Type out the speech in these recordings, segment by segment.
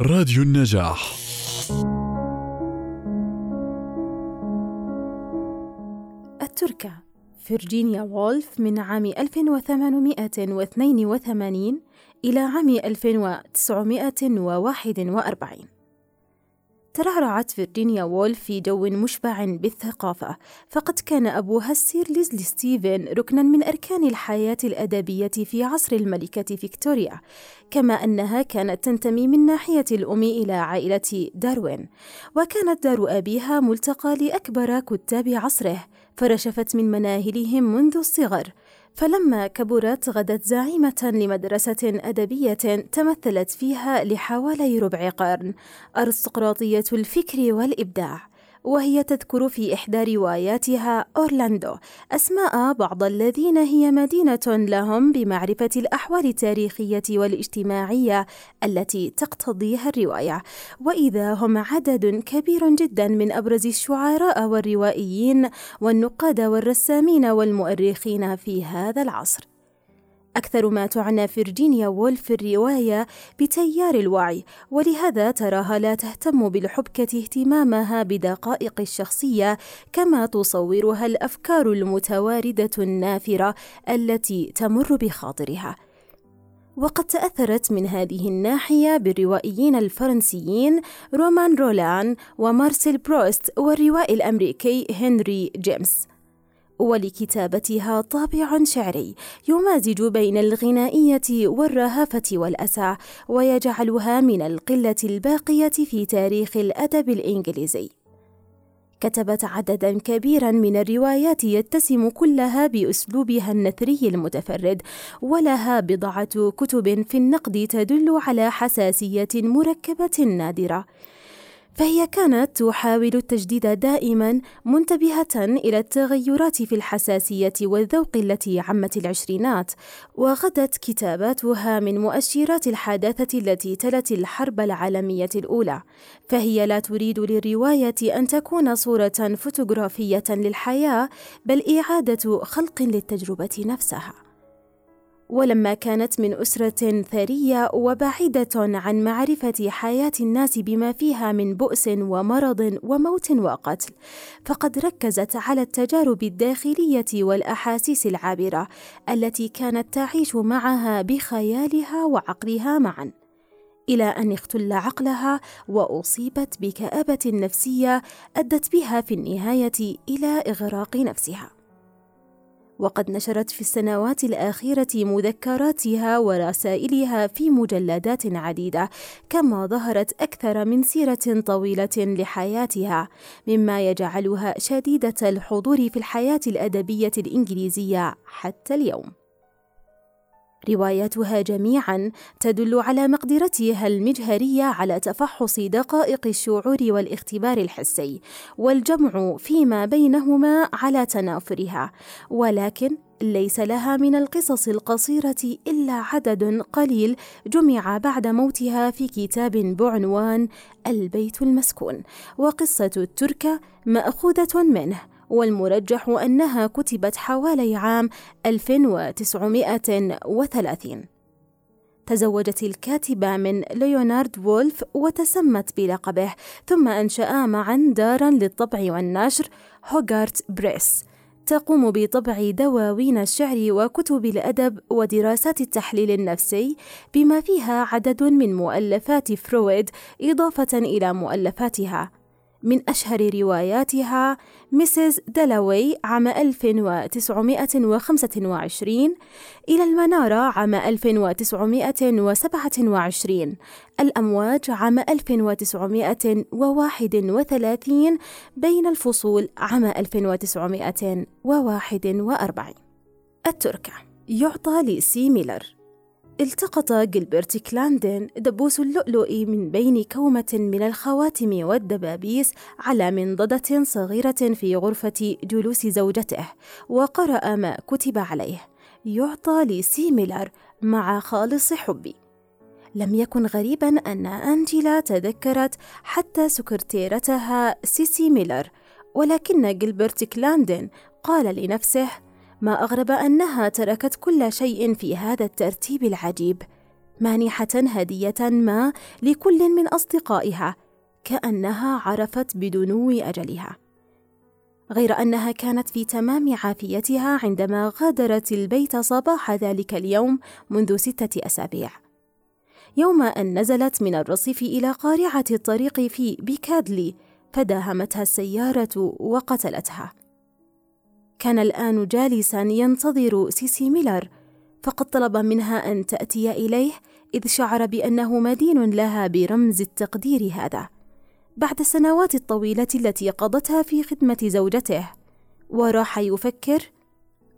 راديو النجاح. التركة. فيرجينيا وولف من عام 1882 إلى عام 1941 ترعرعت فيرجينيا وولف في جو مشبع بالثقافة، فقد كان أبوها السير ليزلي ستيفن ركنا من أركان الحياة الأدبية في عصر الملكة فيكتوريا، كما أنها كانت تنتمي من ناحية الأم إلى عائلة داروين، وكانت دار أبيها ملتقى لأكبر كتاب عصره، فرشفت من مناهلهم منذ الصغر، فلما كبرت غدت زعيمة لمدرسة أدبية تمثلت فيها لحوالي ربع قرن أرستقراطية الفكر والإبداع. وهي تذكر في إحدى رواياتها أورلاندو. أسماء بعض الذين هي مدينة لهم بمعرفة الأحوال التاريخية والاجتماعية التي تقتضيها الرواية. وإذا هم عدد كبير جدا من أبرز الشعراء والروائيين والنقاد والرسامين والمؤرخين في هذا العصر. أكثر ما تعنى فيرجينيا وولف في الرواية بتيار الوعي ولهذا تراها لا تهتم بالحبكة اهتمامها بدقائق الشخصية كما تصورها الأفكار المتواردة النافرة التي تمر بخاطرها. وقد تأثرت من هذه الناحية بالروائيين الفرنسيين رومان رولان ومارسيل بروست والروائي الأمريكي هنري جيمس. ولكتابتها طابع شعري يمازج بين الغنائية والرهافة والأسى ويجعلها من القلة الباقية في تاريخ الأدب الإنجليزي. كتبت عددا كبيرا من الروايات يتسم كلها بأسلوبها النثري المتفرد ولها بضعة كتب في النقد تدل على حساسية مركبة نادرة. فهي كانت تحاول التجديد دائما منتبهة إلى التغيرات في الحساسية والذوق التي عمت العشرينات وغدت كتاباتها من مؤشرات الحداثة التي تلت الحرب العالمية الأولى. فهي لا تريد للرواية أن تكون صورة فوتوغرافية للحياة بل إعادة خلق للتجربة نفسها. ولما كانت من أسرة ثرية وبعيدة عن معرفة حياة الناس بما فيها من بؤس ومرض وموت وقتل، فقد ركزت على التجارب الداخلية والأحاسيس العابرة التي كانت تعيش معها بخيالها وعقلها معًا. إلى أن اختل عقلها وأصيبت بكآبة نفسية أدت بها في النهاية إلى إغراق نفسها. وقد نشرت في السنوات الأخيرة مذكراتها ورسائلها في مجلدات عديدة، كما ظهرت أكثر من سيرة طويلة لحياتها، مما يجعلها شديدة الحضور في الحياة الأدبية الإنجليزية حتى اليوم. رواياتها جميعا تدل على مقدرتها المجهرية على تفحص دقائق الشعور والاختبار الحسي والجمع فيما بينهما على تنافرها. ولكن ليس لها من القصص القصيرة إلا عدد قليل جمع بعد موتها في كتاب بعنوان البيت المسكون وقصة التركة مأخوذة منه. والمرجح أنها كتبت حوالي عام 1930 تزوجت الكاتبة من ليونارد وولف وتسمت بلقبه ثم أنشأا معا دارا للطبع والنشر هوغارت بريس. تقوم بطبع دواوين الشعر وكتب الأدب ودراسات التحليل النفسي بما فيها عدد من مؤلفات فرويد إضافة إلى مؤلفاتها. من أشهر رواياتها ميسيس دلاوي عام 1925 إلى المنارة عام 1927 الأمواج عام 1931 بين الفصول عام 1941 التركة يعطى لسي ميلر. التقط جilbert كلاندن دبوس اللؤلؤ من بين كومة من الخواتم والدبابيس على منضدة صغيرة في غرفة جلوس زوجته وقرأ ما كتب عليه. يعطى لسي ميلر مع خالص حبي. لم يكن غريبا أن أنجيلا تذكرت حتى سكرتيرتها سيسي ميلر ولكن جilbert كلاندن قال لنفسه ما أغرب أنها تركت كل شيء في هذا الترتيب العجيب مانحة هدية ما لكل من أصدقائها كأنها عرفت بدنو أجلها. غير أنها كانت في تمام عافيتها عندما غادرت البيت صباح ذلك اليوم منذ ستة أسابيع. يوم أن نزلت من الرصيف إلى قارعة الطريق في بيكادلي فداهمتها السيارة وقتلتها. كان الآن جالسا ينتظر سيسي ميلر فقد طلب منها أن تأتي إليه إذ شعر بأنه مدين لها برمز التقدير هذا. بعد السنوات الطويلة التي قضتها في خدمة زوجته وراح يفكر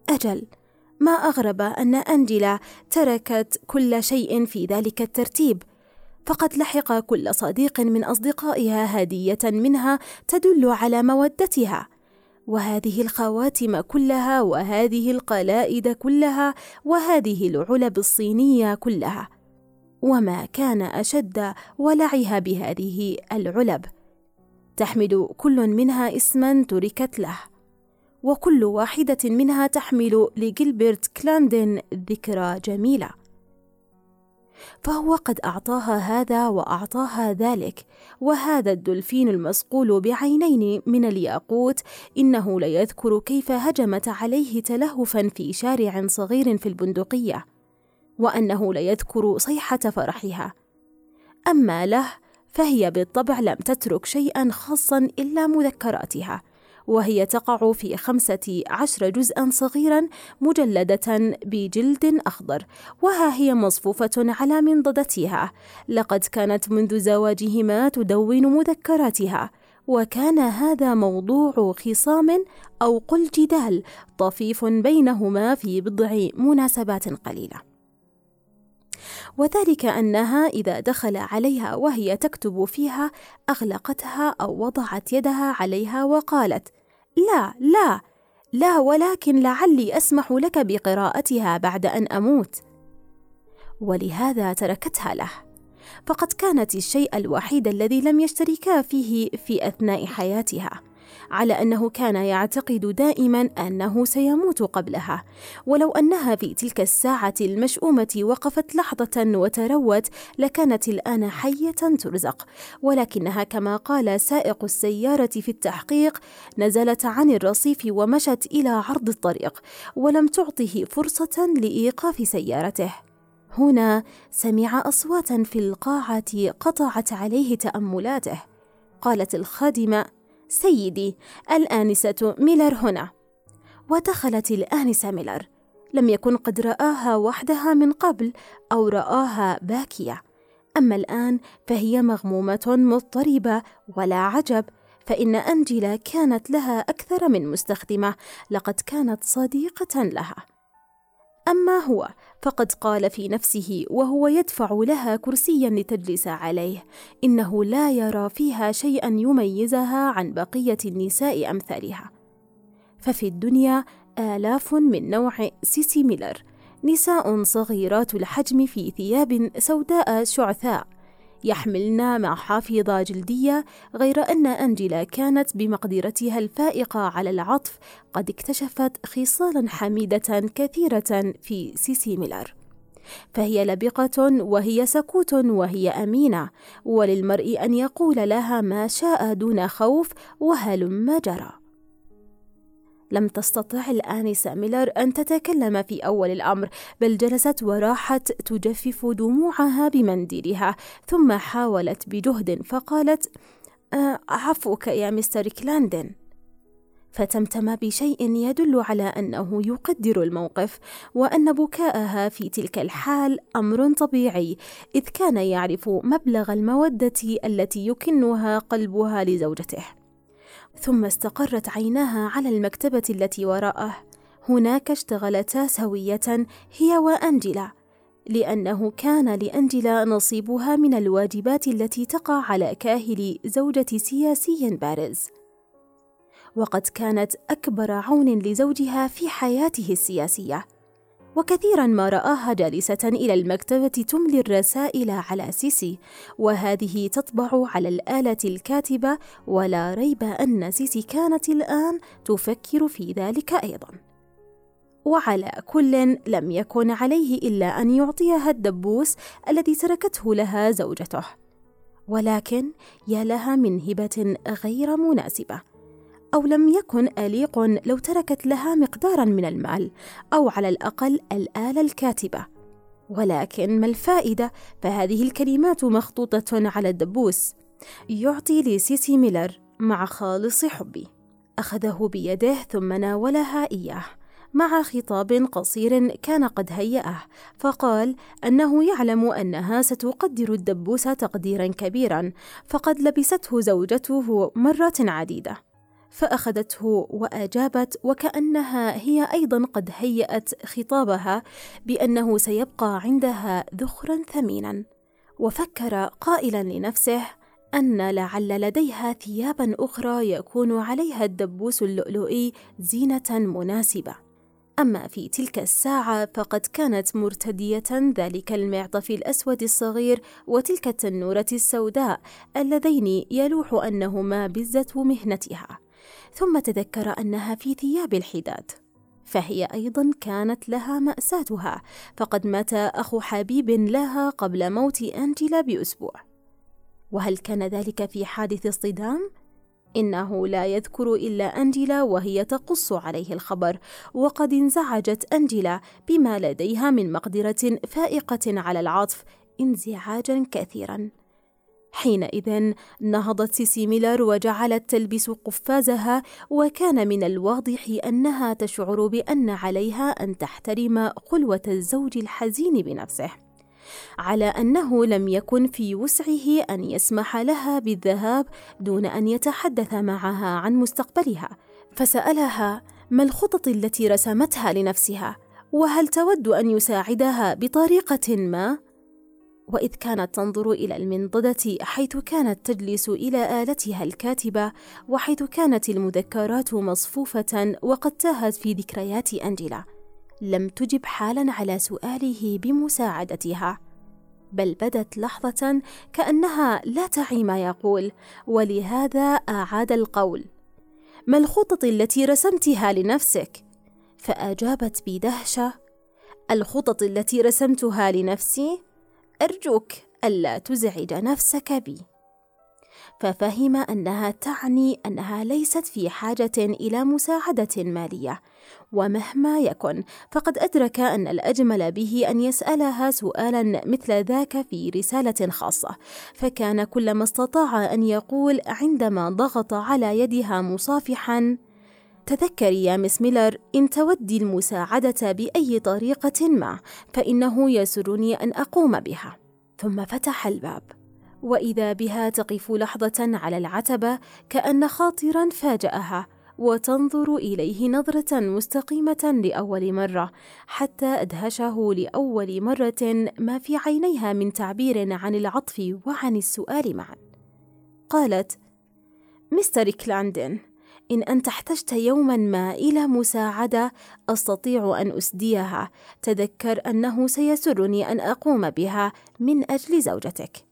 أجل ما أغرب أن أنجلا تركت كل شيء في ذلك الترتيب فقد لحق كل صديق من أصدقائها هدية منها تدل على مودتها. وهذه الخواتم كلها وهذه القلائد كلها وهذه العلب الصينية كلها. وما كان أشد ولعها بهذه العلب. تحمل كل منها اسما تركت له. وكل واحدة منها تحمل لجيلبرت كلاندن ذكرى جميلة. فهو قد أعطاها هذا وأعطاها ذلك. وهذا الدولفين المصقول بعينين من الياقوت إنه ليذكر كيف هجمت عليه تلهفا في شارع صغير في البندقية وأنه ليذكر صيحة فرحها. أما له فهي بالطبع لم تترك شيئا خاصا إلا مذكراتها. وهي تقع في خمسة عشر جزءا صغيرا مجلدة بجلد أخضر وها هي مصفوفة على منضدتها. لقد كانت منذ زواجهما تدون مذكراتها وكان هذا موضوع خصام أو قل جدال طفيف بينهما في بضع مناسبات قليلة. وذلك أنها إذا دخل عليها وهي تكتب فيها أغلقتها أو وضعت يدها عليها وقالت لا لا لا ولكن لعلي أسمح لك بقراءتها بعد أن أموت. ولهذا تركتها له. فقد كانت الشيء الوحيد الذي لم يشتركا فيه في أثناء حياتها. على أنه كان يعتقد دائما أنه سيموت قبلها. ولو أنها في تلك الساعة المشؤومة وقفت لحظة وتروت لكانت الآن حية ترزق. ولكنها كما قال سائق السيارة في التحقيق نزلت عن الرصيف ومشت إلى عرض الطريق ولم تعطه فرصة لإيقاف سيارته. هنا سمع أصواتا في القاعة قطعت عليه تأملاته. قالت الخادمة سيدي الآنسة ميلر هنا. ودخلت الآنسة ميلر. لم يكن قد رآها وحدها من قبل أو رآها باكية. أما الآن فهي مغمومة مضطربة ولا عجب فإن أنجلا كانت لها أكثر من مستخدمة لقد كانت صديقة لها. أما هو فقد قال في نفسه وهو يدفع لها كرسيا لتجلس عليه إنه لا يرى فيها شيئا يميزها عن بقية النساء أمثالها. ففي الدنيا آلاف من نوع سيسي ميلر نساء صغيرات الحجم في ثياب سوداء شعثاء. يحملن محافظ جلدية غير أن أنجلا كانت بمقدرتها الفائقة على العطف قد اكتشفت خصالا حميدة كثيرة في سيسي ميلر فهي لبقة وهي سكوت وهي أمينة وللمرء أن يقول لها ما شاء دون خوف وهلم جرى. لم تستطع الآنسة ميلر أن تتكلم في أول الأمر بل جلست وراحت تجفف دموعها بمنديلها ثم حاولت بجهد فقالت آه عفوك يا مستر كلاندن. فتمتم بشيء يدل على أنه يقدر الموقف وأن بكاءها في تلك الحال أمر طبيعي إذ كان يعرف مبلغ المودة التي يكنها قلبها لزوجته. ثم استقرت عيناها على المكتبة التي وراءه. هناك اشتغلتا سوية هي وأنجلا لأنه كان لأنجلا نصيبها من الواجبات التي تقع على كاهل زوجة سياسي بارز. وقد كانت أكبر عون لزوجها في حياته السياسية. وكثيرا ما رآها جالسة إلى المكتبة تملي الرسائل على سيسي وهذه تطبع على الآلة الكاتبة ولا ريب أن سيسي كانت الآن تفكر في ذلك أيضا. وعلى كل لم يكن عليه إلا أن يعطيها الدبوس الذي تركته لها زوجته. ولكن يا لها من هبة غير مناسبة. أو لم يكن أليق لو تركت لها مقدارا من المال أو على الأقل الآلة الكاتبة. ولكن ما الفائدة؟ فهذه الكلمات مخطوطة على الدبوس. يعطي لسيسي ميلر مع خالص حبي. أخذه بيده ثم ناولها إياه مع خطاب قصير كان قد هيأه فقال أنه يعلم أنها ستقدر الدبوس تقديرا كبيرا فقد لبسته زوجته مرات عديدة. فأخذته وأجابت وكأنها هي أيضا قد هيأت خطابها بأنه سيبقى عندها ذخرا ثمينا. وفكر قائلا لنفسه أن لعل لديها ثيابا أخرى يكون عليها الدبوس اللؤلؤي زينة مناسبة. أما في تلك الساعة فقد كانت مرتدية ذلك المعطف الأسود الصغير وتلك التنورة السوداء اللذين يلوح أنهما بزة مهنتها. ثم تذكر أنها في ثياب الحداد فهي أيضا كانت لها مأساتها فقد مات أخو حبيب لها قبل موت أنجيلا بأسبوع وهل كان ذلك في حادث اصطدام؟ إنه لا يذكر إلا أنجيلا وهي تقص عليه الخبر وقد انزعجت أنجيلا بما لديها من مقدرة فائقة على العطف انزعاجا كثيرا حينئذ نهضت سيسي ميلر وجعلت تلبس قفازها وكان من الواضح أنها تشعر بأن عليها أن تحترم خلوة الزوج الحزين بنفسه. على أنه لم يكن في وسعه أن يسمح لها بالذهاب دون أن يتحدث معها عن مستقبلها. فسألها ما الخطط التي رسمتها لنفسها وهل تود أن يساعدها بطريقة ما؟ وإذ كانت تنظر إلى المنضدة حيث كانت تجلس إلى آلتها الكاتبة وحيث كانت المذكرات مصفوفة وقد تاهت في ذكريات أنجيلا. لم تجب حالا على سؤاله بمساعدتها. بل بدت لحظة كأنها لا تعي ما يقول ولهذا أعاد القول. ما الخطط التي رسمتها لنفسك؟ فأجابت بدهشة. الخطط التي رسمتها لنفسي؟ أرجوك ألا تزعج نفسك بي. ففهم أنها تعني أنها ليست في حاجة إلى مساعدة مالية. ومهما يكن فقد أدرك أن الأجمل به أن يسألها سؤالا مثل ذاك في رسالة خاصة. فكان كل ما استطاع أن يقول عندما ضغط على يدها مصافحا تذكري يا مس ميلر إن تودي المساعدة بأي طريقة ما فإنه يسرني أن أقوم بها. ثم فتح الباب. وإذا بها تقف لحظة على العتبة كأن خاطرا فاجأها وتنظر إليه نظرة مستقيمة لأول مرة حتى أدهشه لأول مرة ما في عينيها من تعبير عن العطف وعن السؤال معا. قالت مستر كلاندن إن أنت احتجت يوما ما إلى مساعدة أستطيع أن أسديها. تذكر أنه سيسرني أن أقوم بها من أجل زوجتك.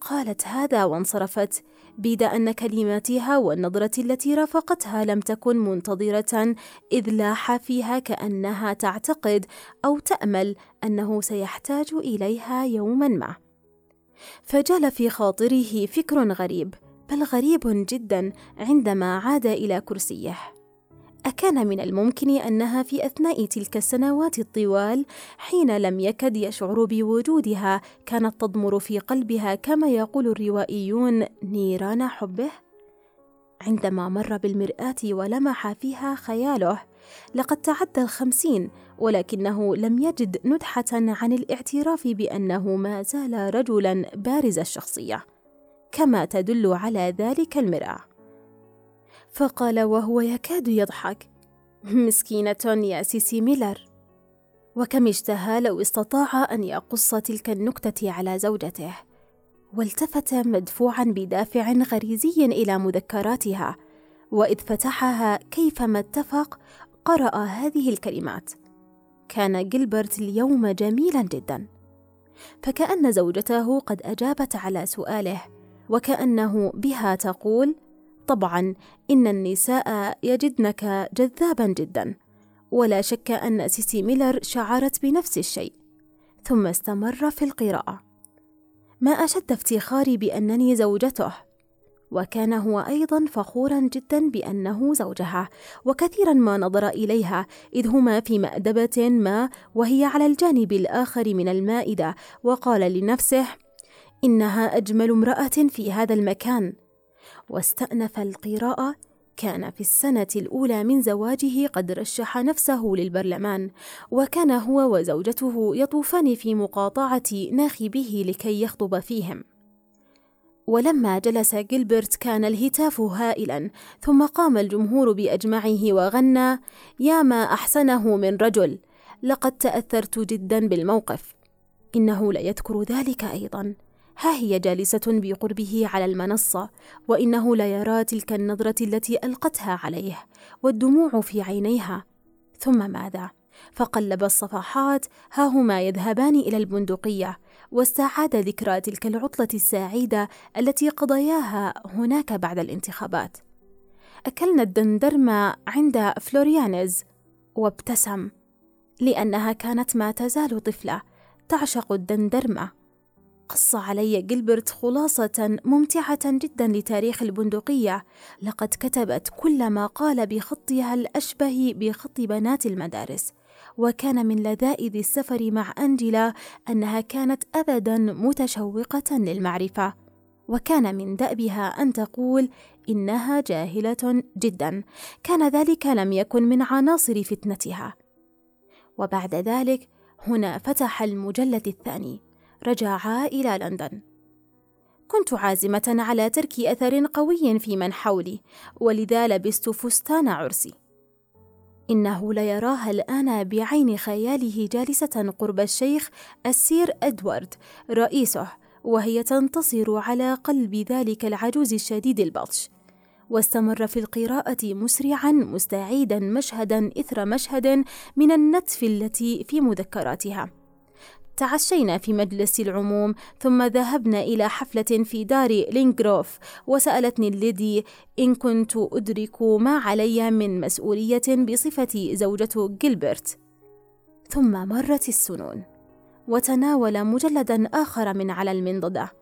قالت هذا وانصرفت. بيد أن كلماتها والنظرة التي رافقتها لم تكن منتظرة إذ لاح فيها كأنها تعتقد أو تأمل أنه سيحتاج إليها يوما ما. فجال في خاطره فكر غريب. بل غريب جدا عندما عاد إلى كرسيه. أكان من الممكن أنها في أثناء تلك السنوات الطوال حين لم يكد يشعر بوجودها كانت تضمر في قلبها كما يقول الروائيون نيران حبه. عندما مر بالمرآة ولمح فيها خياله لقد تعدى الخمسين ولكنه لم يجد ندحة عن الاعتراف بأنه ما زال رجلا بارز الشخصية. كما تدل على ذلك المرأة. فقال وهو يكاد يضحك. مسكينة يا سيسي ميلر. وكم اشتهى لو استطاع أن يقص تلك النكتة على زوجته. والتفت مدفوعا بدافع غريزي إلى مذكراتها. وإذ فتحها كيفما اتفق قرأ هذه الكلمات. كان جيلبرت اليوم جميلا جدا. فكأن زوجته قد أجابت على سؤاله. وكأنه بها تقول طبعا إن النساء يجدنك جذابا جدا ولا شك أن سيسي ميلر شعرت بنفس الشيء. ثم استمر في القراءة. ما أشد افتخاري بأنني زوجته. وكان هو أيضا فخورا جدا بأنه زوجها وكثيرا ما نظر إليها إذ هما في مأدبة ما وهي على الجانب الآخر من المائدة وقال لنفسه إنها أجمل امرأة في هذا المكان. واستأنف القراءة كان في السنة الأولى من زواجه قد رشح نفسه للبرلمان، وكان هو وزوجته يطوفان في مقاطعة ناخبه لكي يخطب فيهم. ولما جلس جيلبرت كان الهتاف هائلا ثم قام الجمهور بأجمعه وغنى يا ما أحسنه من رجل لقد تأثرت جدا بالموقف. إنه ليذكر ذلك أيضا. ها هي جالسة بقربه على المنصة وإنه ليرى تلك النظرة التي ألقتها عليه والدموع في عينيها ثم ماذا فقلب الصفحات ها هما يذهبان إلى البندقية واستعاد ذكرى تلك العطلة السعيدة التي قضياها هناك بعد الانتخابات. أكلنا الدندرمة عند فلوريانز وابتسم لأنها كانت ما تزال طفلة تعشق الدندرمة. قص علي جيلبرت خلاصة ممتعة جدا لتاريخ البندقية، لقد كتبت كل ما قال بخطها الأشبه بخط بنات المدارس، وكان من لذائذ السفر مع أنجيلا أنها كانت أبدا متشوقة للمعرفة. وكان من دأبها أن تقول إنها جاهلة جدا. كان ذلك لم يكن من عناصر فتنتها. وبعد ذلك هنا فتح المجلد الثاني. رجعا إلى لندن. كنت عازمة على ترك أثر قوي في من حولي ولذا لبست فستان عرسي. إنه ليراها الآن بعين خياله جالسة قرب الشيخ السير إدوارد رئيسه وهي تنتصر على قلب ذلك العجوز الشديد البطش. واستمر في القراءة مسرعا مستعيدا مشهدا إثر مشهد من النتف التي في مذكراتها. تعشينا في مجلس العموم ثم ذهبنا إلى حفلة في دار لينغروف. وسألتني الليدي إن كنت أدرك ما علي من مسؤولية بصفتي زوجة جيلبرت. ثم مرت السنون وتناول مجلدا آخر من على المنضدة.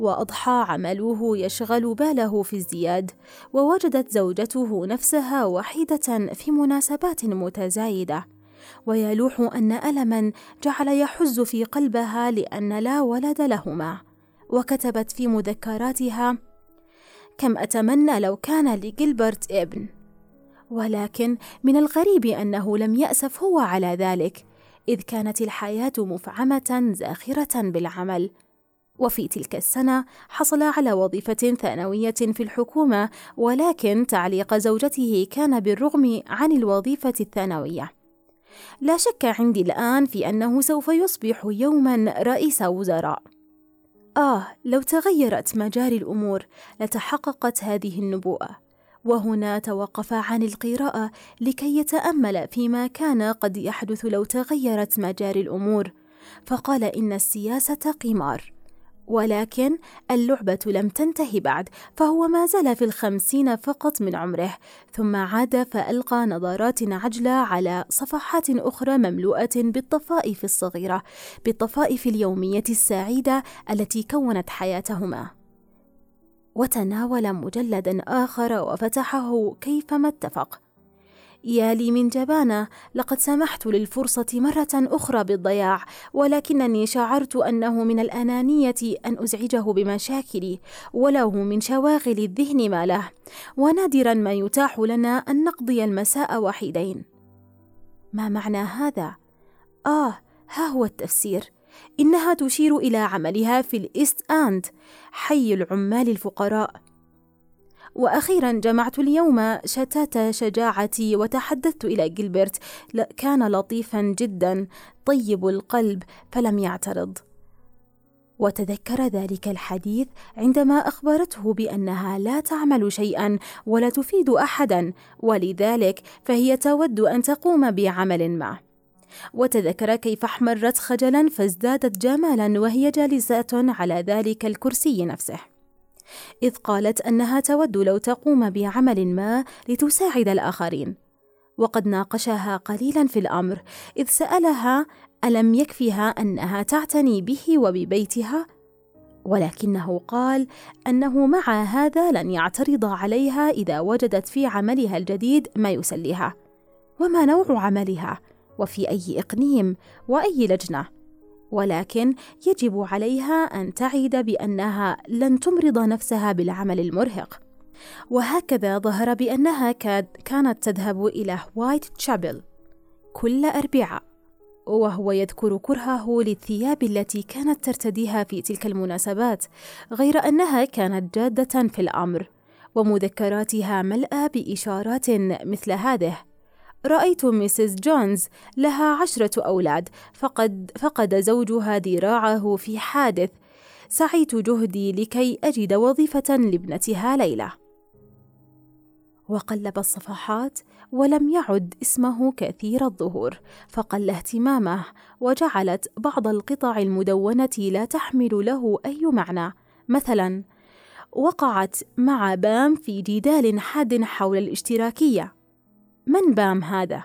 وأضحى عمله يشغل باله في ازدياد ووجدت زوجته نفسها وحيدة في مناسبات متزايدة. ويلوح أن ألما جعل يحز في قلبها لأن لا ولد لهما. وكتبت في مذكراتها كم أتمنى لو كان لجيلبرت ابن. ولكن من الغريب أنه لم يأسف هو على ذلك إذ كانت الحياة مفعمة زاخرة بالعمل. وفي تلك السنة حصل على وظيفة ثانوية في الحكومة ولكن تعليق زوجته كان بالرغم عن الوظيفة الثانوية. لا شك عندي الآن في أنه سوف يصبح يوما رئيس وزراء. آه، لو تغيرت مجاري الأمور لتحققت هذه النبوءة. وهنا توقف عن القراءة لكي يتأمل فيما كان قد يحدث لو تغيرت مجاري الأمور، فقال إن السياسة قمار. ولكن اللعبة لم تنتهي بعد فهو ما زال في الخمسين فقط من عمره ثم عاد فألقى نظرات عجلة على صفحات أخرى مملوءة بالطفائف الصغيرة بالطفائف اليومية السعيدة التي كونت حياتهما. وتناول مجلدا آخر وفتحه كيفما اتفق. يا لي من جبانة لقد سمحت للفرصة مرة أخرى بالضياع ولكنني شعرت أنه من الأنانية أن أزعجه بمشاكلي ولو من شواغل الذهن ما له. ونادرا ما يتاح لنا أن نقضي المساء وحيدين. ما معنى هذا؟ آه ها هو التفسير. إنها تشير إلى عملها في ال East End حي العمال الفقراء. وأخيرا جمعت اليوم شتات شجاعتي وتحدثت إلى جيلبرت. كان لطيفا جدا طيب القلب فلم يعترض. وتذكر ذلك الحديث عندما أخبرته بأنها لا تعمل شيئا ولا تفيد احدا. ولذلك فهي تود أن تقوم بعمل ما. وتذكر كيف احمرت خجلا فازدادت جمالا وهي جالسة على ذلك الكرسي نفسه. إذ قالت أنها تود لو تقوم بعمل ما لتساعد الآخرين. وقد ناقشها قليلا في الأمر إذ سألها ألم يكفها أنها تعتني به وببيتها؟ ولكنه قال أنه مع هذا لن يعترض عليها إذا وجدت في عملها الجديد ما يسليها. وما نوع عملها؟ وفي أي إقليم؟ وأي لجنة؟ ولكن يجب عليها أن تعيد بأنها لن تمرض نفسها بالعمل المرهق. وهكذا ظهر بأنها كانت تذهب إلى وايت تشابل كل أربعاء وهو يذكر كرهه للثياب التي كانت ترتديها في تلك المناسبات غير أنها كانت جادة في الأمر ومذكراتها ملأى بإشارات مثل هذه. رأيت ميسيس جونز لها عشرة أولاد فقد فقد زوجها ذراعه في حادث. سعيت جهدي لكي أجد وظيفة لابنتها ليلى. وقلب الصفحات ولم يعد اسمه كثير الظهور فقل اهتمامه وجعلت بعض القطع المدونة لا تحمل له أي معنى. مثلا وقعت مع بام في جدال حاد حول الاشتراكية. من بام هذا؟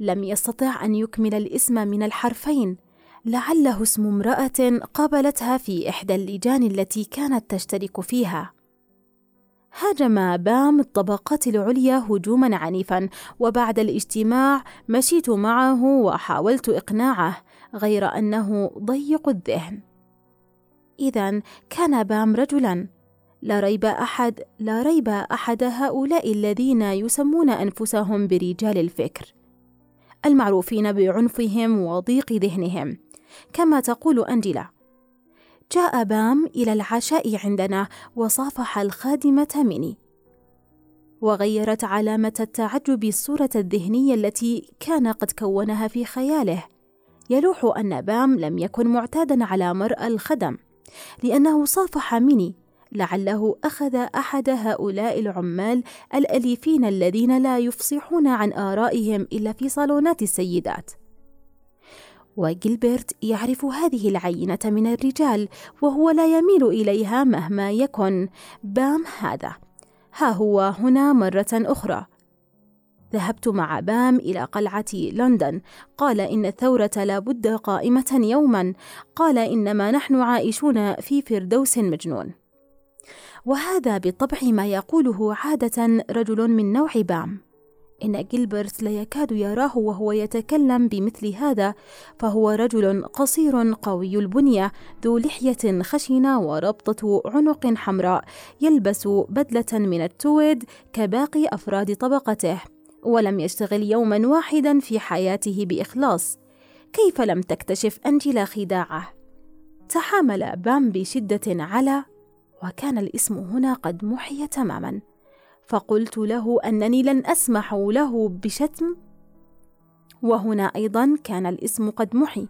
لم يستطع أن يكمل الاسم من الحرفين. لعله اسم امرأة قابلتها في إحدى اللجان التي كانت تشترك فيها. هاجم بام الطبقات العليا هجوما عنيفا وبعد الاجتماع مشيت معه وحاولت إقناعه غير أنه ضيق الذهن. اذا كان بام رجلا. لا ريب أحد لا ريب أحد هؤلاء الذين يسمون أنفسهم برجال الفكر المعروفين بعنفهم وضيق ذهنهم. كما تقول انجيلا جاء بام إلى العشاء عندنا وصافح الخادمة ميني وغيرت علامة التعجب الصورة الذهنية التي كان قد كونها في خياله. يلوح أن بام لم يكن معتادا على مرأى الخدم لأنه صافح ميني لعله أخذ أحد هؤلاء العمال الأليفين الذين لا يفصحون عن آرائهم إلا في صالونات السيدات. وجيلبرت يعرف هذه العينة من الرجال وهو لا يميل إليها مهما يكن. بام هذا. ها هو هنا مرة أخرى. ذهبت مع بام إلى قلعة لندن. قال إن الثورة لابد قائمة يوما. قال إنما نحن عائشون في فردوس مجنون. وهذا بالطبع ما يقوله عادة رجل من نوع بام إن جيلبرت لا يكاد يراه وهو يتكلم بمثل هذا فهو رجل قصير قوي البنية ذو لحية خشنة وربطة عنق حمراء يلبس بدلة من التويد كباقي أفراد طبقته ولم يشتغل يوما واحدا في حياته بإخلاص كيف لم تكتشف أنجيلا خداعه؟ تحامل بام بشدة على وكان الاسم هنا قد محي تماما. فقلت له أنني لن أسمح له بشتم. وهنا أيضا كان الاسم قد محي.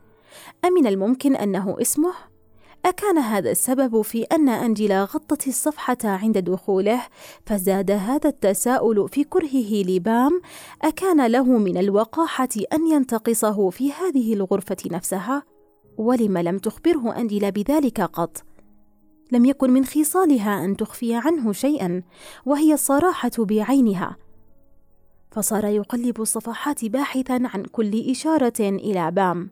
أمن الممكن أنه اسمه؟ أكان هذا السبب في أن انجيلا غطت الصفحة عند دخوله فزاد هذا التساؤل في كرهه لبام. أكان له من الوقاحة أن ينتقصه في هذه الغرفة نفسها. ولم لم تخبره انجيلا بذلك قط؟ لم يكن من خصالها أن تخفي عنه شيئا وهي الصراحه بعينها. فصار يقلب الصفحات باحثا عن كل إشارة إلى بام.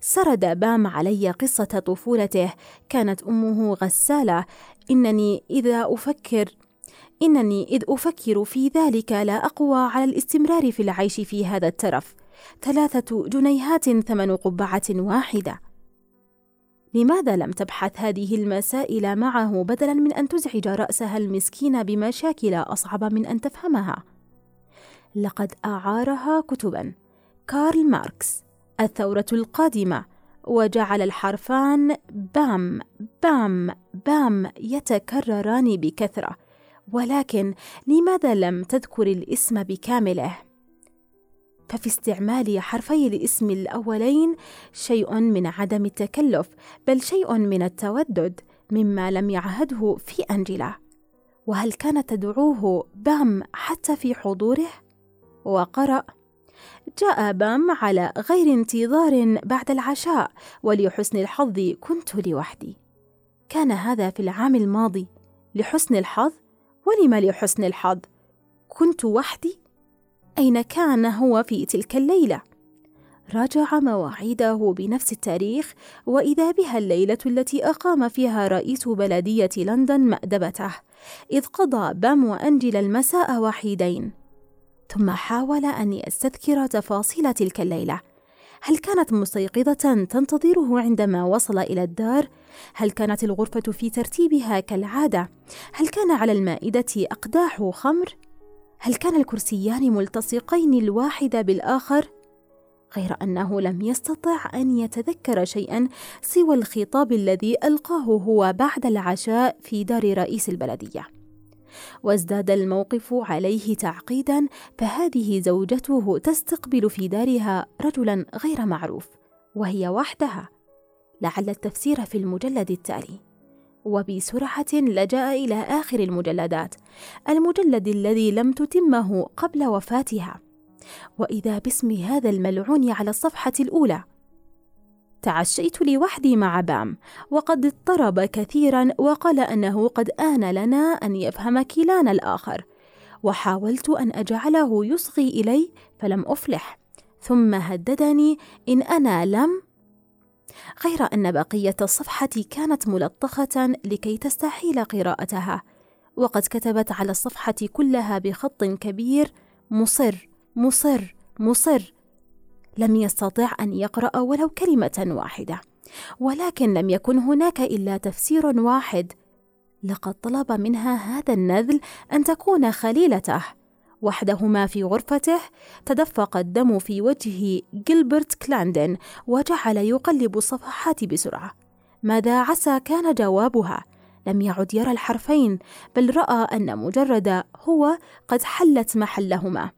سرد بام علي قصة طفولته كانت أمه غسالة. إنني إذا أفكر إنني إذ أفكر في ذلك لا أقوى على الاستمرار في العيش في هذا الترف. ثلاثة جنيهات ثمن قبعة واحدة. لماذا لم تبحث هذه المسائل معه بدلا من أن تزعج رأسها المسكين بمشاكل أصعب من أن تفهمها؟ لقد أعارها كتبا. كارل ماركس الثورة القادمة وجعل الحرفان بام بام بام يتكرران بكثرة. ولكن لماذا لم تذكر الاسم بكامله؟ ففي استعمال حرفي الاسم الأولين شيء من عدم التكلف بل شيء من التودد مما لم يعهده في أنجيلا وهل كانت تدعوه بام حتى في حضوره؟ وقرأ جاء بام على غير انتظار بعد العشاء ولحسن الحظ كنت لوحدي. كان هذا في العام الماضي. لحسن الحظ؟ ولم لحسن الحظ؟ كنت وحدي؟ أين كان هو في تلك الليلة؟ راجع مواعيده بنفس التاريخ وإذا بها الليلة التي أقام فيها رئيس بلدية لندن مأدبته إذ قضى بام وأنجل المساء وحيدين ثم حاول أن يستذكر تفاصيل تلك الليلة هل كانت مستيقظة تنتظره عندما وصل إلى الدار؟ هل كانت الغرفة في ترتيبها كالعادة؟ هل كان على المائدة أقداح خمر؟ هل كان الكرسيان ملتصقين الواحد بالآخر؟ غير أنه لم يستطع أن يتذكر شيئا سوى الخطاب الذي ألقاه هو بعد العشاء في دار رئيس البلدية. وازداد الموقف عليه تعقيدا فهذه زوجته تستقبل في دارها رجلا غير معروف وهي وحدها لعل التفسير في المجلد التالي وبسرعة لجأ إلى آخر المجلدات المجلد الذي لم تتمه قبل وفاتها. وإذا باسم هذا الملعون على الصفحة الأولى. تعشيت لوحدي مع بام وقد اضطرب كثيرا وقال أنه قد آن لنا أن يفهم كلانا الآخر. وحاولت أن أجعله يصغي إلي فلم أفلح. ثم هددني إن أنا لم غير أن بقية الصفحة كانت ملطخة لكي تستحيل قراءتها. وقد كتبت على الصفحة كلها بخط كبير مصر مصر مصر. لم يستطع أن يقرأ ولو كلمة واحدة. ولكن لم يكن هناك إلا تفسير واحد. لقد طلب منها هذا النذل أن تكون خليلته. وحدهما في غرفته تدفق الدم في وجه جيلبرت كلاندن وجعل يقلب الصفحات بسرعة. ماذا عسى كان جوابها. لم يعد يرى الحرفين بل رأى أن مجرد هو قد حلت محلهما.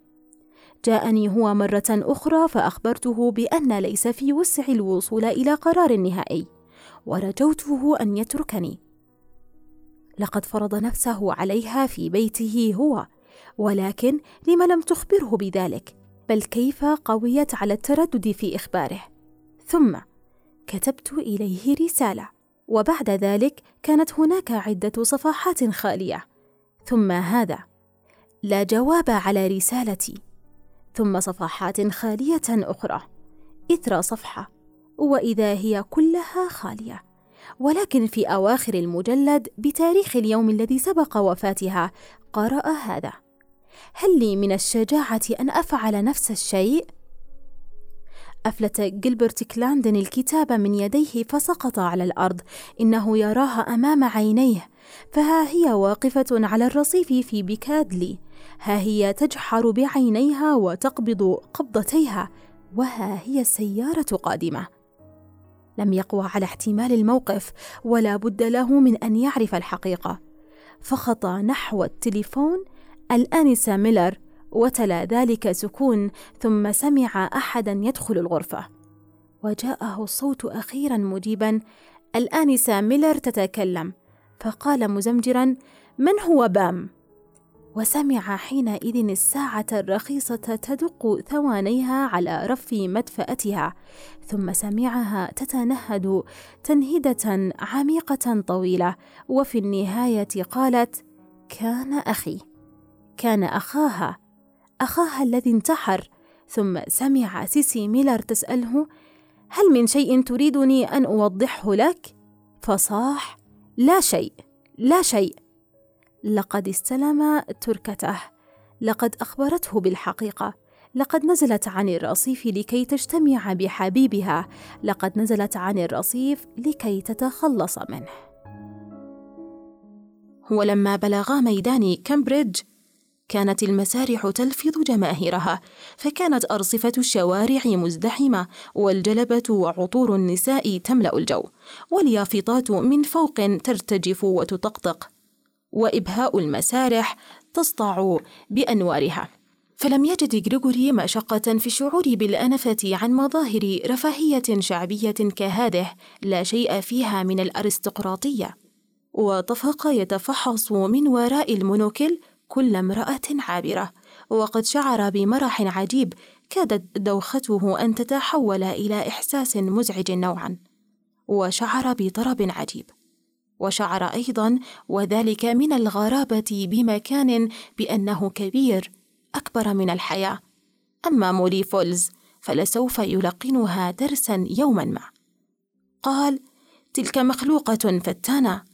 جاءني هو مرة أخرى فأخبرته بأن ليس في وسع الوصول إلى قرار نهائي، ورجوته أن يتركني. لقد فرض نفسه عليها في بيته هو، ولكن لم لم تخبره بذلك؟ بل كيف قويت على التردد في إخباره؟ ثم كتبت إليه رسالة، وبعد ذلك كانت هناك عدة صفحات خالية، ثم هذا: لا جواب على رسالتي. ثم صفحات خالية أخرى إثر صفحة وإذا هي كلها خالية ولكن في أواخر المجلد بتاريخ اليوم الذي سبق وفاتها قرأ هذا هل لي من الشجاعة أن أفعل نفس الشيء؟ أفلت جيلبرت كلاندن الكتاب من يديه فسقط على الأرض. إنه يراها أمام عينيه. فها هي واقفة على الرصيف في بيكادلي. ها هي تجحر بعينيها وتقبض قبضتيها. وها هي السيارة قادمة. لم يقوى على احتمال الموقف ولا بد له من أن يعرف الحقيقة. فخطى نحو التليفون الآنسة ميلر وتلا ذلك سكون ثم سمع أحدا يدخل الغرفة. وجاءه الصوت أخيرا مجيبا. الآنسة ميلر تتكلم فقال مزمجرا من هو بام؟ وسمع حينئذ الساعة الرخيصة تدق ثوانيها على رف مدفأتها، ثم سمعها تتنهد تنهدة عميقة طويلة، وفي النهاية قالت: كان أخي، كان أخاها، أخاها الذي انتحر، ثم سمع سيسي ميلر تسأله: هل من شيء تريدني أن أوضحه لك؟ فصاح: لا شيء، لا شيء. لقد استلم تركته. لقد أخبرته بالحقيقة. لقد نزلت عن الرصيف لكي تجتمع بحبيبها. لقد نزلت عن الرصيف لكي تتخلص منه. ولما بلغا ميدان كامبريدج كانت المسارح تلفظ جماهيرها فكانت أرصفة الشوارع مزدحمة والجلبة وعطور النساء تملأ الجو واليافطات من فوق ترتجف وتطقطق وإبهاء المسارح تسطع بأنوارها. فلم يجد غريغوري مشقة في الشعور بالأنفة عن مظاهر رفاهية شعبية كهذه لا شيء فيها من الأرستقراطية. وطفق يتفحص من وراء المونوكل كل امرأة عابرة وقد شعر بمرح عجيب كادت دوخته أن تتحول إلى إحساس مزعج نوعا وشعر بطرب عجيب. وشعر أيضا وذلك من الغرابة بمكان بأنه كبير أكبر من الحياة. أما مولي فولز فلسوف يلقنها درسا يوما ما. قال تلك مخلوقة فتانة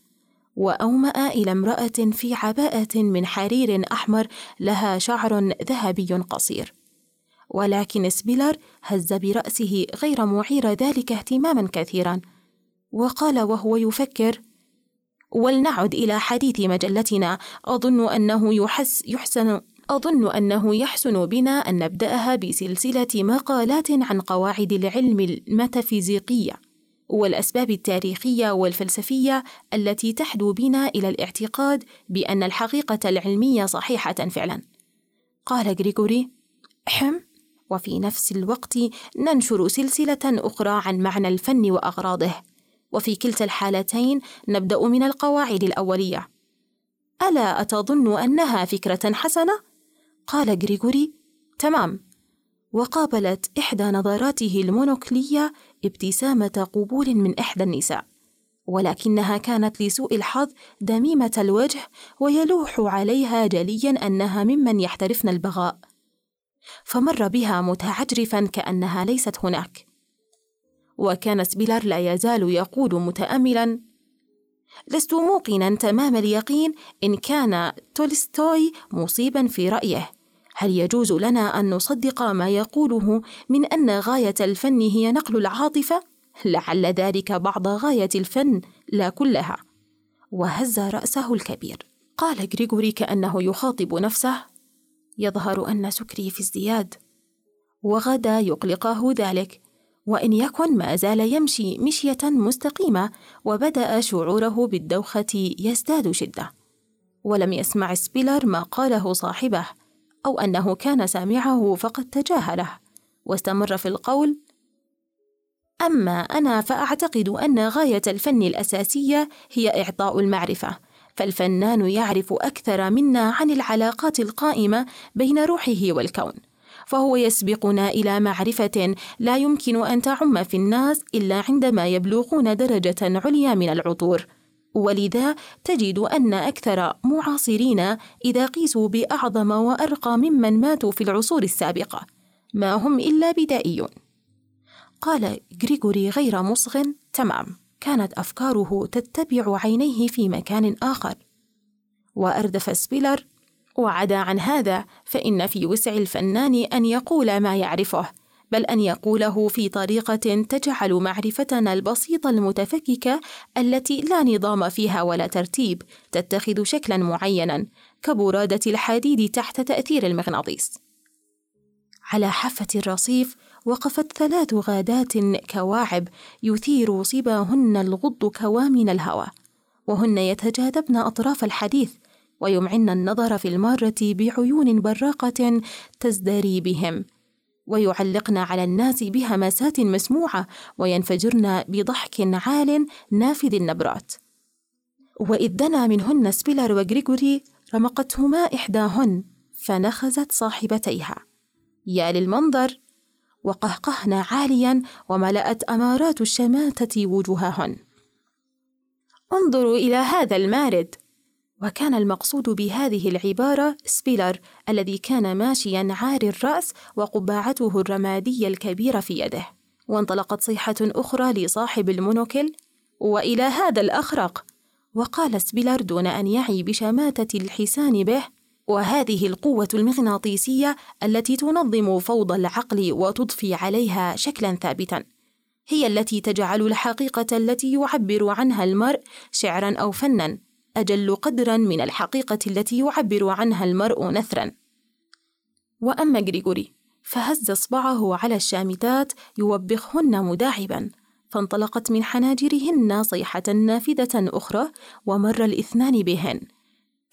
وأومأ إلى امرأة في عباءة من حرير أحمر لها شعر ذهبي قصير. ولكن سبيلر هز برأسه غير معير ذلك اهتماما كثيرا. وقال وهو يفكر ولنعد إلى حديث مجلتنا. أظن أنه يحس يحسن أظن أنه يحسن بنا أن نبدأها بسلسلة مقالات عن قواعد العلم الميتافيزيقية. والأسباب التاريخية والفلسفية التي تحدو بنا إلى الاعتقاد بأن الحقيقة العلمية صحيحة فعلا. قال غريغوري: حم وفي نفس الوقت ننشر سلسلة أخرى عن معنى الفن وأغراضه، وفي كلتا الحالتين نبدأ من القواعد الأولية. ألا أتظن أنها فكرة حسنة؟ قال غريغوري: تمام. وقابلت إحدى نظراته المونوكلية ابتسامة قبول من إحدى النساء، ولكنها كانت لسوء الحظ دميمة الوجه ويلوح عليها جليا أنها ممن يحترفن البغاء. فمر بها متعجرفا كأنها ليست هناك. وكان سبيلر لا يزال يقول متأملا: لست موقنا تمام اليقين إن كان تولستوي مصيبا في رأيه هل يجوز لنا أن نصدق ما يقوله من أن غاية الفن هي نقل العاطفة؟ لعل ذلك بعض غاية الفن لا كلها. وهز رأسه الكبير. قال غريغوري كأنه يخاطب نفسه. يظهر أن سكري في ازدياد. وغدا يقلقه ذلك. وإن يكن ما زال يمشي مشية مستقيمة وبدأ شعوره بالدوخة يزداد شدة. ولم يسمع سبيلر ما قاله صاحبه. أو أنه كان سامعه فقد تجاهله واستمر في القول أما أنا فأعتقد أن غاية الفن الأساسية هي إعطاء المعرفة فالفنان يعرف أكثر منا عن العلاقات القائمة بين روحه والكون فهو يسبقنا إلى معرفة لا يمكن أن تعم في الناس إلا عندما يبلغون درجة عليا من العطور. ولذا تجد أن أكثر معاصرين إذا قيسوا بأعظم وأرقى ممن ماتوا في العصور السابقة ما هم إلا بدائيون. قال غريغوري غير مصغ تمام كانت أفكاره تتبع عينيه في مكان آخر. وأردف سبيلر وعدا عن هذا فإن في وسع الفنان أن يقول ما يعرفه. بل أن يقوله في طريقة تجعل معرفتنا البسيطة المتفككة التي لا نظام فيها ولا ترتيب تتخذ شكلا معينا كبرادة الحديد تحت تأثير المغناطيس. على حافة الرصيف وقفت ثلاث غادات كواعب يثير صباهن الغض كوامن الهوى وهن يتجاذبن أطراف الحديث ويمعن النظر في المارة بعيون براقة تزدري بهم. ويعلقن على الناس بهمسات مسموعة وينفجرن بضحك عال نافذ النبرات. واذ دنا منهن سبيلر وغريغوري رمقتهما إحداهن فنخزت صاحبتيها. يا للمنظر! وقهقهن عاليا وملأت أمارات الشماتة وجوههن. انظروا إلى هذا المارد! وكان المقصود بهذه العبارة سبيلر الذي كان ماشيا عاري الرأس وقبعته الرمادية الكبيرة في يده. وانطلقت صيحة أخرى لصاحب المونوكل وإلى هذا الأخرق؟ وقال سبيلر دون أن يعي بشماتة الحسان به وهذه القوة المغناطيسية التي تنظم فوضى العقل وتضفي عليها شكلا ثابتا. هي التي تجعل الحقيقة التي يعبر عنها المرء شعرا أو فنا. أجل قدرا من الحقيقة التي يعبر عنها المرء نثرا. وأما غريغوري فهز إصبعه على الشامتات يوبخهن مداعبا فانطلقت من حناجرهن صيحة نافذة أخرى ومر الاثنان بهن.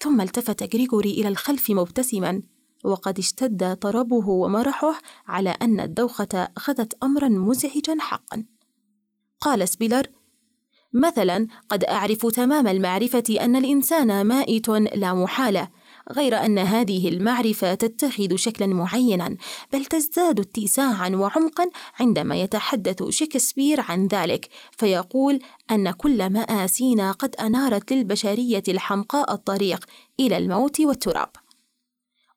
ثم التفت غريغوري إلى الخلف مبتسما وقد اشتد طربه ومرحه على أن الدوخة أخذت أمرا مزعجا حقا. قال سبيلر مثلا قد أعرف تمام المعرفة أن الإنسان مائت لا محالة غير أن هذه المعرفة تتخذ شكلا معينا بل تزداد اتساعا وعمقا عندما يتحدث شكسبير عن ذلك فيقول أن كل مآسينا قد أنارت للبشرية الحمقاء الطريق إلى الموت والتراب.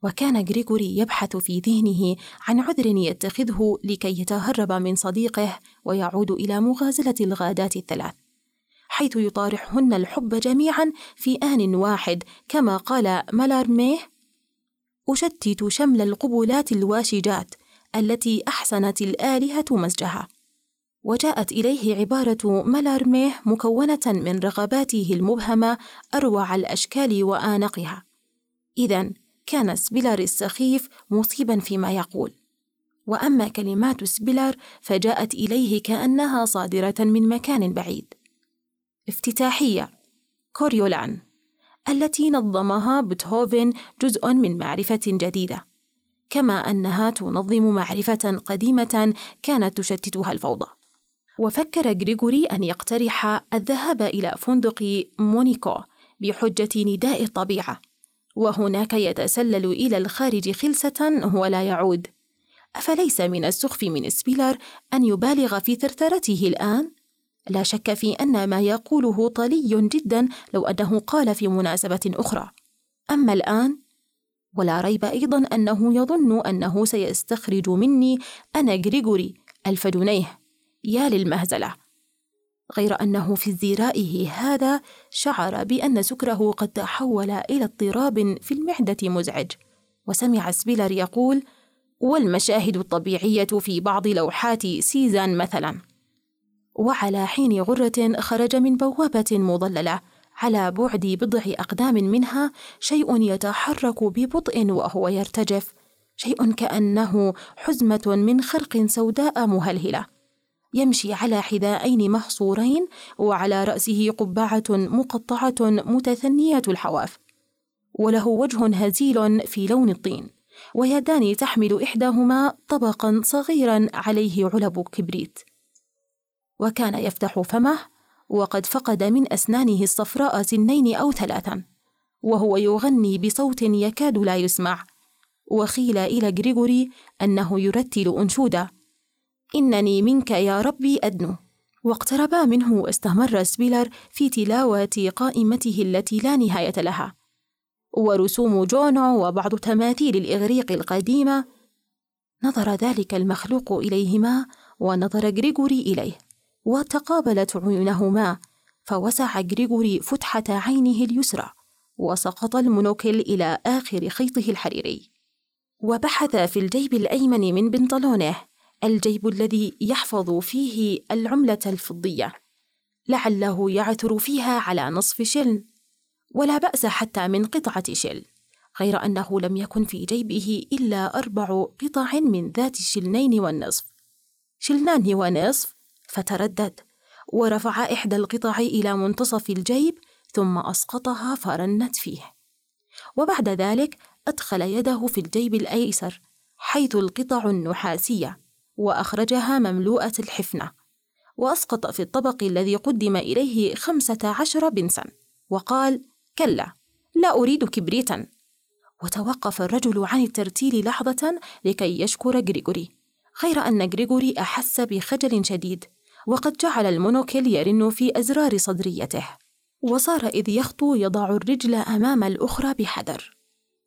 وكان غريغوري يبحث في ذهنه عن عذر يتخذه لكي يتهرب من صديقه ويعود إلى مغازلة الغادات الثلاث. حيث يطارحهن الحب جميعا في آن واحد كما قال مالارميه أشتت شمل القبلات الواشجات التي أحسنت الآلهة مزجها. وجاءت إليه عبارة مالارميه مكونة من رغباته المبهمة أروع الأشكال وآنقها. إذا كان سبيلر السخيف مصيبا فيما يقول. وأما كلمات سبيلر فجاءت إليه كأنها صادرة من مكان بعيد. افتتاحية. كوريولان التي نظمها بيتهوفن جزء من معرفة جديدة كما أنها تنظم معرفة قديمة كانت تشتتها الفوضى. وفكر غريغوري أن يقترح الذهاب إلى فندق مونيكو بحجة نداء الطبيعة وهناك يتسلل إلى الخارج خلسة ولا يعود. أفليس من السخف من سبيلر أن يبالغ في ثرثرته الآن؟ لا شك في أن ما يقوله طلي جدا لو أنه قال في مناسبة أخرى. أما الآن ولا ريب أيضا أنه يظن أنه سيستخرج مني أنا غريغوري ألف جنيه. يا للمهزلة! غير أنه في ازدرائه هذا شعر بأن سكره قد تحول إلى اضطراب في المعدة مزعج. وسمع سبيلر يقول والمشاهد الطبيعية في بعض لوحات سيزان مثلا. وعلى حين غرة خرج من بوابة مظللة على بعد بضع أقدام منها شيء يتحرك ببطء وهو يرتجف. شيء كأنه حزمة من خرق سوداء مهلهلة. يمشي على حذائين محصورين وعلى رأسه قبعة مقطعة متثنية الحواف. وله وجه هزيل في لون الطين. ويدان تحمل إحداهما طبقا صغيرا عليه علب كبريت. وكان يفتح فمه وقد فقد من أسنانه الصفراء سنين أو ثلاثا وهو يغني بصوت يكاد لا يسمع. وخيل إلى غريغوري أنه يرتل أنشودة. إنني منك يا ربي أدنو. واقتربا منه واستمر سبيلر في تلاوة قائمته التي لا نهاية لها. ورسوم جونو وبعض تماثيل الإغريق القديمة. نظر ذلك المخلوق إليهما ونظر غريغوري إليه. وتقابلت عيونهما فوسع غريغوري فتحة عينه اليسرى وسقط المونوكل إلى آخر خيطه الحريري. وبحث في الجيب الأيمن من بنطلونه الجيب الذي يحفظ فيه العملة الفضية. لعله يعثر فيها على نصف شل ولا بأس حتى من قطعة شل غير أنه لم يكن في جيبه إلا أربع قطع من ذات الشلنين والنصف شلنان ونصف فتردد ورفع إحدى القطع إلى منتصف الجيب ثم أسقطها فرنت فيه. وبعد ذلك أدخل يده في الجيب الأيسر حيث القطع النحاسية وأخرجها مملوءة الحفنة. وأسقط في الطبق الذي قدم إليه خمسة عشر بنسا. وقال كلا لا أريد كبريتا. وتوقف الرجل عن الترتيل لحظة لكي يشكر غريغوري غير أن غريغوري أحس بخجل شديد. وقد جعل المونوكل يرن في أزرار صدريته وصار إذ يخطو يضع الرجل أمام الأخرى بحذر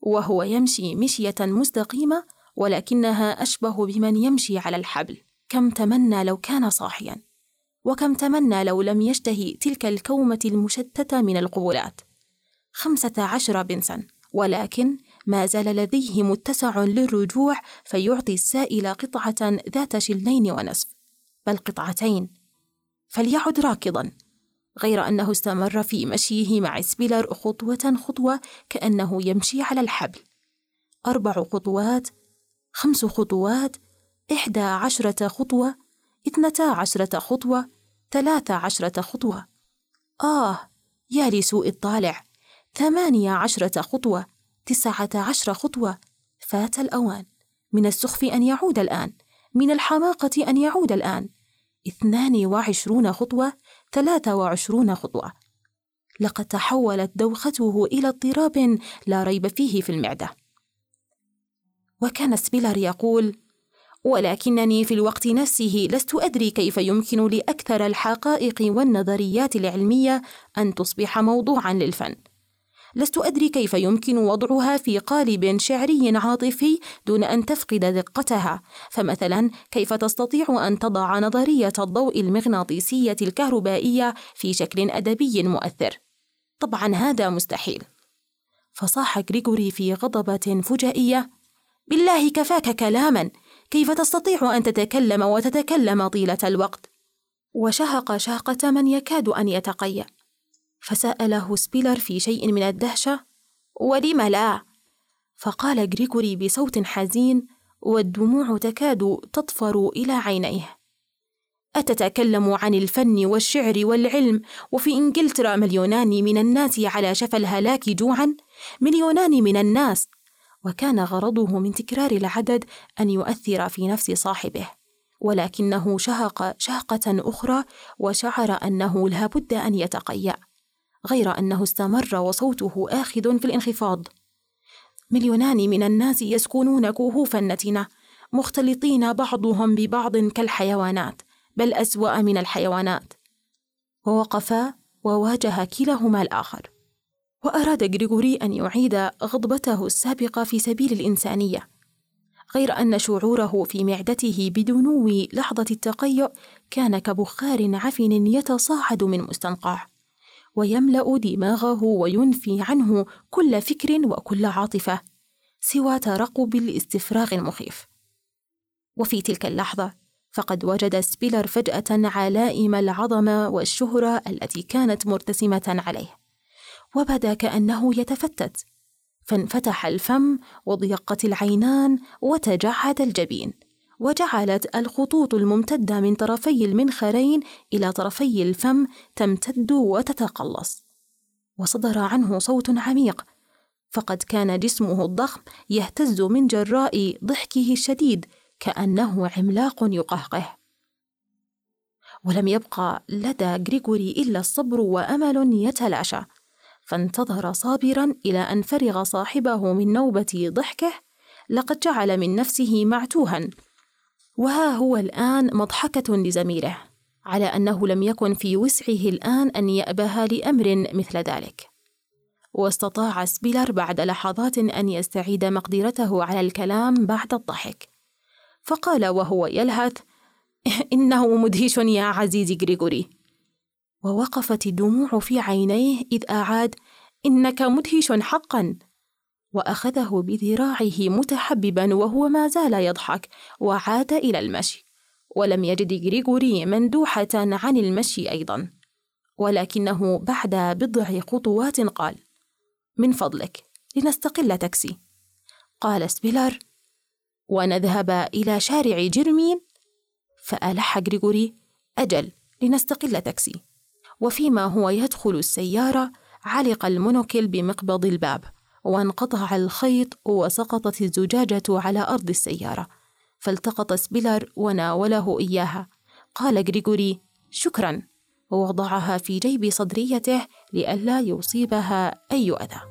وهو يمشي مشية مستقيمة ولكنها أشبه بمن يمشي على الحبل كم تمنى لو كان صاحيا وكم تمنى لو لم يشتهي تلك الكومة المشتتة من القبلات. خمسة عشر بنسا ولكن ما زال لديه متسع للرجوع فيعطي السائل قطعة ذات شلين ونصف. بل قطعتين. فليعد راكضا غير أنه استمر في مشيه مع سبيلر خطوة خطوة كأنه يمشي على الحبل. أربع خطوات خمس خطوات إحدى عشرة خطوة اثنتا عشرة خطوة ثلاثة عشرة خطوة. آه يا لسوء الطالع ثمانية عشرة خطوة تسعة عشر خطوة. فات الأوان. من السخف أن يعود الآن. من الحماقة أن يعود الآن. اثنان وعشرون خطوة ثلاثة وعشرون خطوة. لقد تحولت دوخته إلى اضطراب لا ريب فيه في المعدة. وكان سبيلر يقول ولكنني في الوقت نفسه لست أدري كيف يمكن لأكثر الحقائق والنظريات العلمية أن تصبح موضوعا للفن. لست أدري كيف يمكن وضعها في قالب شعري عاطفي دون أن تفقد دقتها، فمثلا كيف تستطيع أن تضع نظرية الضوء المغناطيسية الكهربائية في شكل أدبي مؤثر؟ طبعا هذا مستحيل. فصاح غريغوري في غضبة فجائية: بالله كفاك كلاما، كيف تستطيع أن تتكلم وتتكلم طيلة الوقت؟ وشهق شهقة من يكاد أن يتقيأ. فسأله سبيلر في شيء من الدهشة ولم لا؟ فقال غريغوري بصوت حزين والدموع تكاد تطفر إلى عينيه. أتتكلم عن الفن والشعر والعلم وفي إنجلترا مليونان من الناس على شفا الهلاك جوعا؟ مليونان من الناس؟ وكان غرضه من تكرار العدد أن يؤثر في نفس صاحبه ولكنه شهق شهقة أخرى وشعر أنه لا بد أن يتقيأ. غير أنه استمر وصوته آخذ في الانخفاض. مليونان من الناس يسكنون كهوف النتنة مختلطين بعضهم ببعض كالحيوانات بل أسوأ من الحيوانات. ووقفا وواجه كلاهما الآخر. وأراد غريغوري أن يعيد غضبته السابقة في سبيل الإنسانية. غير أن شعوره في معدته بدنو لحظة التقيؤ كان كبخار عفن يتصاعد من مستنقع. ويملأ دماغه وينفي عنه كل فكر وكل عاطفة سوى ترقب الاستفراغ المخيف. وفي تلك اللحظة فقد وجد سبيلر فجأة علائم العظمه والشهرة التي كانت مرتسمة عليه وبدا كأنه يتفتت. فانفتح الفم وضيقت العينان وتجعد الجبين. وجعلت الخطوط الممتدة من طرفي المنخرين إلى طرفي الفم تمتد وتتقلص. وصدر عنه صوت عميق. فقد كان جسمه الضخم يهتز من جراء ضحكه الشديد كأنه عملاق يقهقه. ولم يبقى لدى غريغوري إلا الصبر وأمل يتلاشى. فانتظر صابرا إلى أن فرغ صاحبه من نوبة ضحكه. لقد جعل من نفسه معتوها. وها هو الآن مضحكة لزميله على أنه لم يكن في وسعه الآن أن يأبه لأمر مثل ذلك. واستطاع سبيلر بعد لحظات أن يستعيد مقدرته على الكلام بعد الضحك. فقال وهو يلهث إنه مدهش يا عزيزي غريغوري. ووقفت الدموع في عينيه إذ أعاد إنك مدهش حقا. وأخذه بذراعه متحببا وهو ما زال يضحك وعاد إلى المشي. ولم يجد غريغوري مندوحة عن المشي أيضا. ولكنه بعد بضع خطوات قال من فضلك لنستقل تاكسي. قال سبيلر ونذهب إلى شارع جيرمين؟ فألح غريغوري أجل لنستقل تاكسي. وفيما هو يدخل السيارة علق المونوكل بمقبض الباب. وانقطع الخيط وسقطت الزجاجة على أرض السيارة فالتقط سبيلر وناوله إياها. قال غريغوري شكرا. ووضعها في جيب صدريته لئلا يصيبها أي أذى.